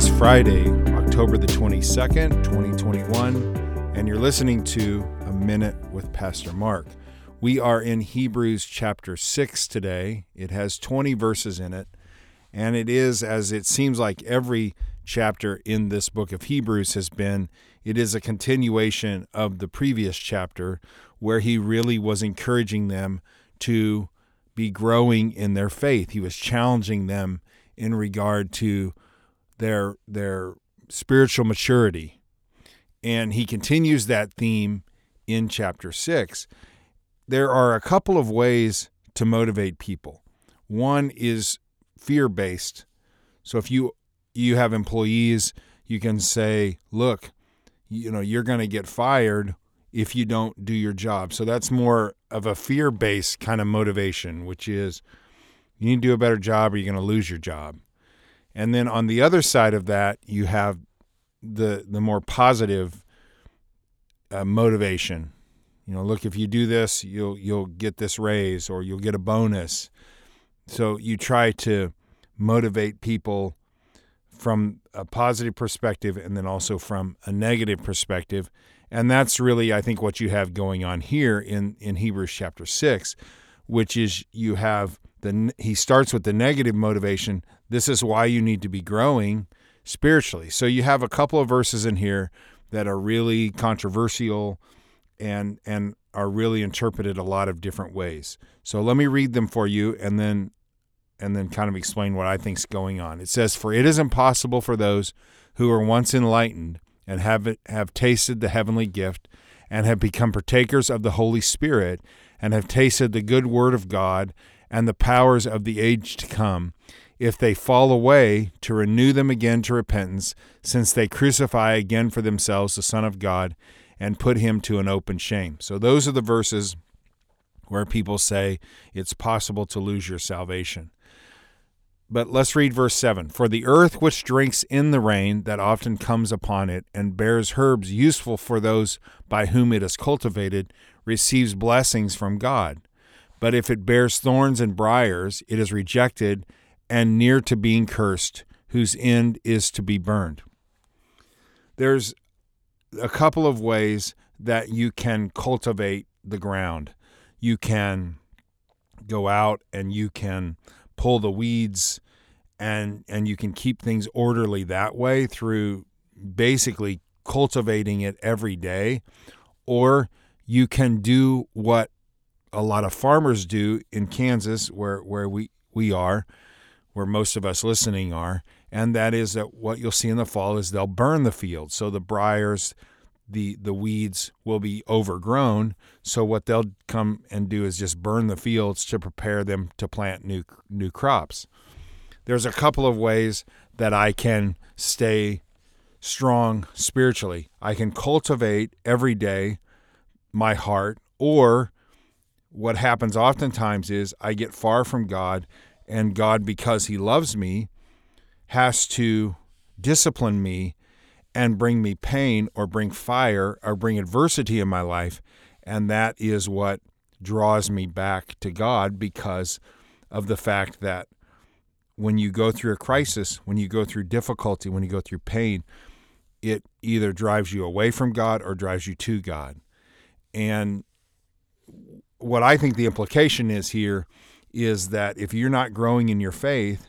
is Friday, October the 22nd, 2021, and you're listening to A Minute with Pastor Mark. We are in Hebrews chapter 6 today. It has 20 verses in it, and it is, as it seems like every chapter in this book of Hebrews has been, it is a continuation of the previous chapter where he really was encouraging them to be growing in their faith. He was challenging them in regard to their their spiritual maturity. And he continues that theme in chapter 6. There are a couple of ways to motivate people. One is fear-based. So if you you have employees, you can say, "Look, you know, you're going to get fired if you don't do your job." So that's more of a fear-based kind of motivation, which is you need to do a better job or you're going to lose your job. And then on the other side of that, you have the the more positive uh, motivation. You know, look, if you do this, you'll you'll get this raise or you'll get a bonus. So you try to motivate people from a positive perspective and then also from a negative perspective. And that's really, I think, what you have going on here in, in Hebrews chapter 6, which is you have the he starts with the negative motivation. This is why you need to be growing spiritually. So you have a couple of verses in here that are really controversial and and are really interpreted a lot of different ways. So let me read them for you and then and then kind of explain what I think's going on. It says, "For it is impossible for those who are once enlightened and have have tasted the heavenly gift and have become partakers of the Holy Spirit and have tasted the good word of God and the powers of the age to come, if they fall away, to renew them again to repentance, since they crucify again for themselves the Son of God and put him to an open shame. So, those are the verses where people say it's possible to lose your salvation. But let's read verse 7 For the earth which drinks in the rain that often comes upon it and bears herbs useful for those by whom it is cultivated receives blessings from God. But if it bears thorns and briers, it is rejected and near to being cursed, whose end is to be burned. There's a couple of ways that you can cultivate the ground. You can go out and you can pull the weeds and and you can keep things orderly that way through basically cultivating it every day or you can do what a lot of farmers do in Kansas, where where we we are, where most of us listening are, and that is that what you'll see in the fall is they'll burn the field, so the briars, the the weeds will be overgrown. So what they'll come and do is just burn the fields to prepare them to plant new new crops. There's a couple of ways that I can stay strong spiritually. I can cultivate every day my heart or what happens oftentimes is I get far from God, and God, because He loves me, has to discipline me and bring me pain or bring fire or bring adversity in my life. And that is what draws me back to God because of the fact that when you go through a crisis, when you go through difficulty, when you go through pain, it either drives you away from God or drives you to God. And what I think the implication is here is that if you're not growing in your faith,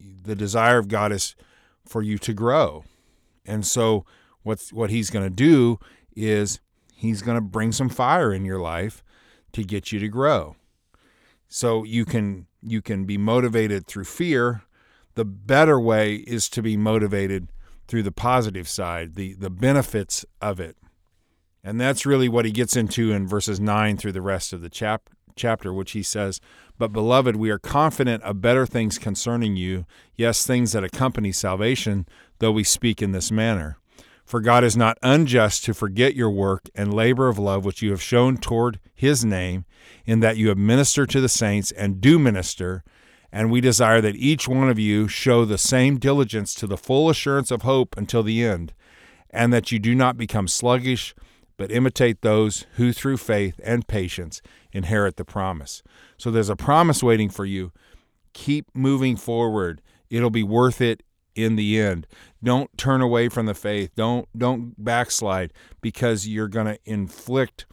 the desire of God is for you to grow. And so what's what he's going to do is he's going to bring some fire in your life to get you to grow. So you can you can be motivated through fear. The better way is to be motivated through the positive side, the the benefits of it. And that's really what he gets into in verses 9 through the rest of the chap- chapter, which he says, But beloved, we are confident of better things concerning you, yes, things that accompany salvation, though we speak in this manner. For God is not unjust to forget your work and labor of love which you have shown toward his name, in that you have ministered to the saints and do minister. And we desire that each one of you show the same diligence to the full assurance of hope until the end, and that you do not become sluggish but imitate those who through faith and patience inherit the promise. So there's a promise waiting for you. Keep moving forward. It'll be worth it in the end. Don't turn away from the faith. Don't don't backslide because you're going to inflict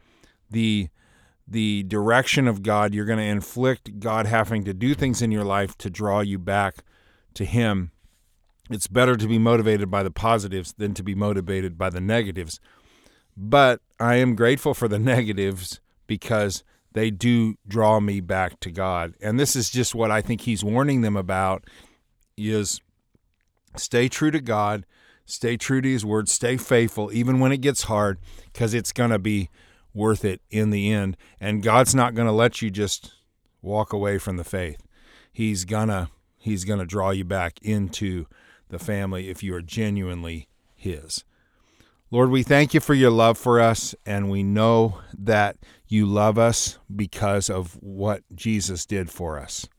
the the direction of God. You're going to inflict God having to do things in your life to draw you back to him. It's better to be motivated by the positives than to be motivated by the negatives. But I am grateful for the negatives because they do draw me back to God. And this is just what I think he's warning them about is stay true to God, stay true to his word, stay faithful even when it gets hard cuz it's going to be worth it in the end. And God's not going to let you just walk away from the faith. He's going to he's going to draw you back into the family if you are genuinely his. Lord, we thank you for your love for us, and we know that you love us because of what Jesus did for us.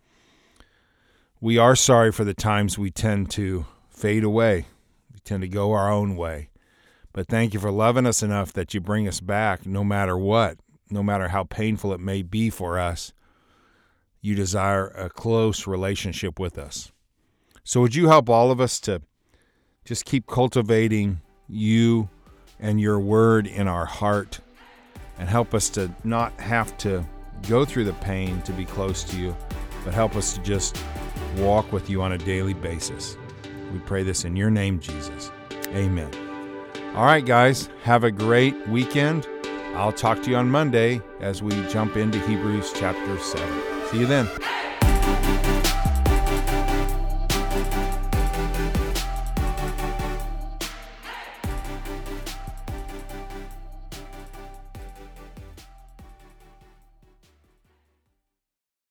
We are sorry for the times we tend to fade away, we tend to go our own way. But thank you for loving us enough that you bring us back no matter what, no matter how painful it may be for us. You desire a close relationship with us. So, would you help all of us to just keep cultivating you? And your word in our heart and help us to not have to go through the pain to be close to you, but help us to just walk with you on a daily basis. We pray this in your name, Jesus. Amen. All right, guys, have a great weekend. I'll talk to you on Monday as we jump into Hebrews chapter 7. See you then.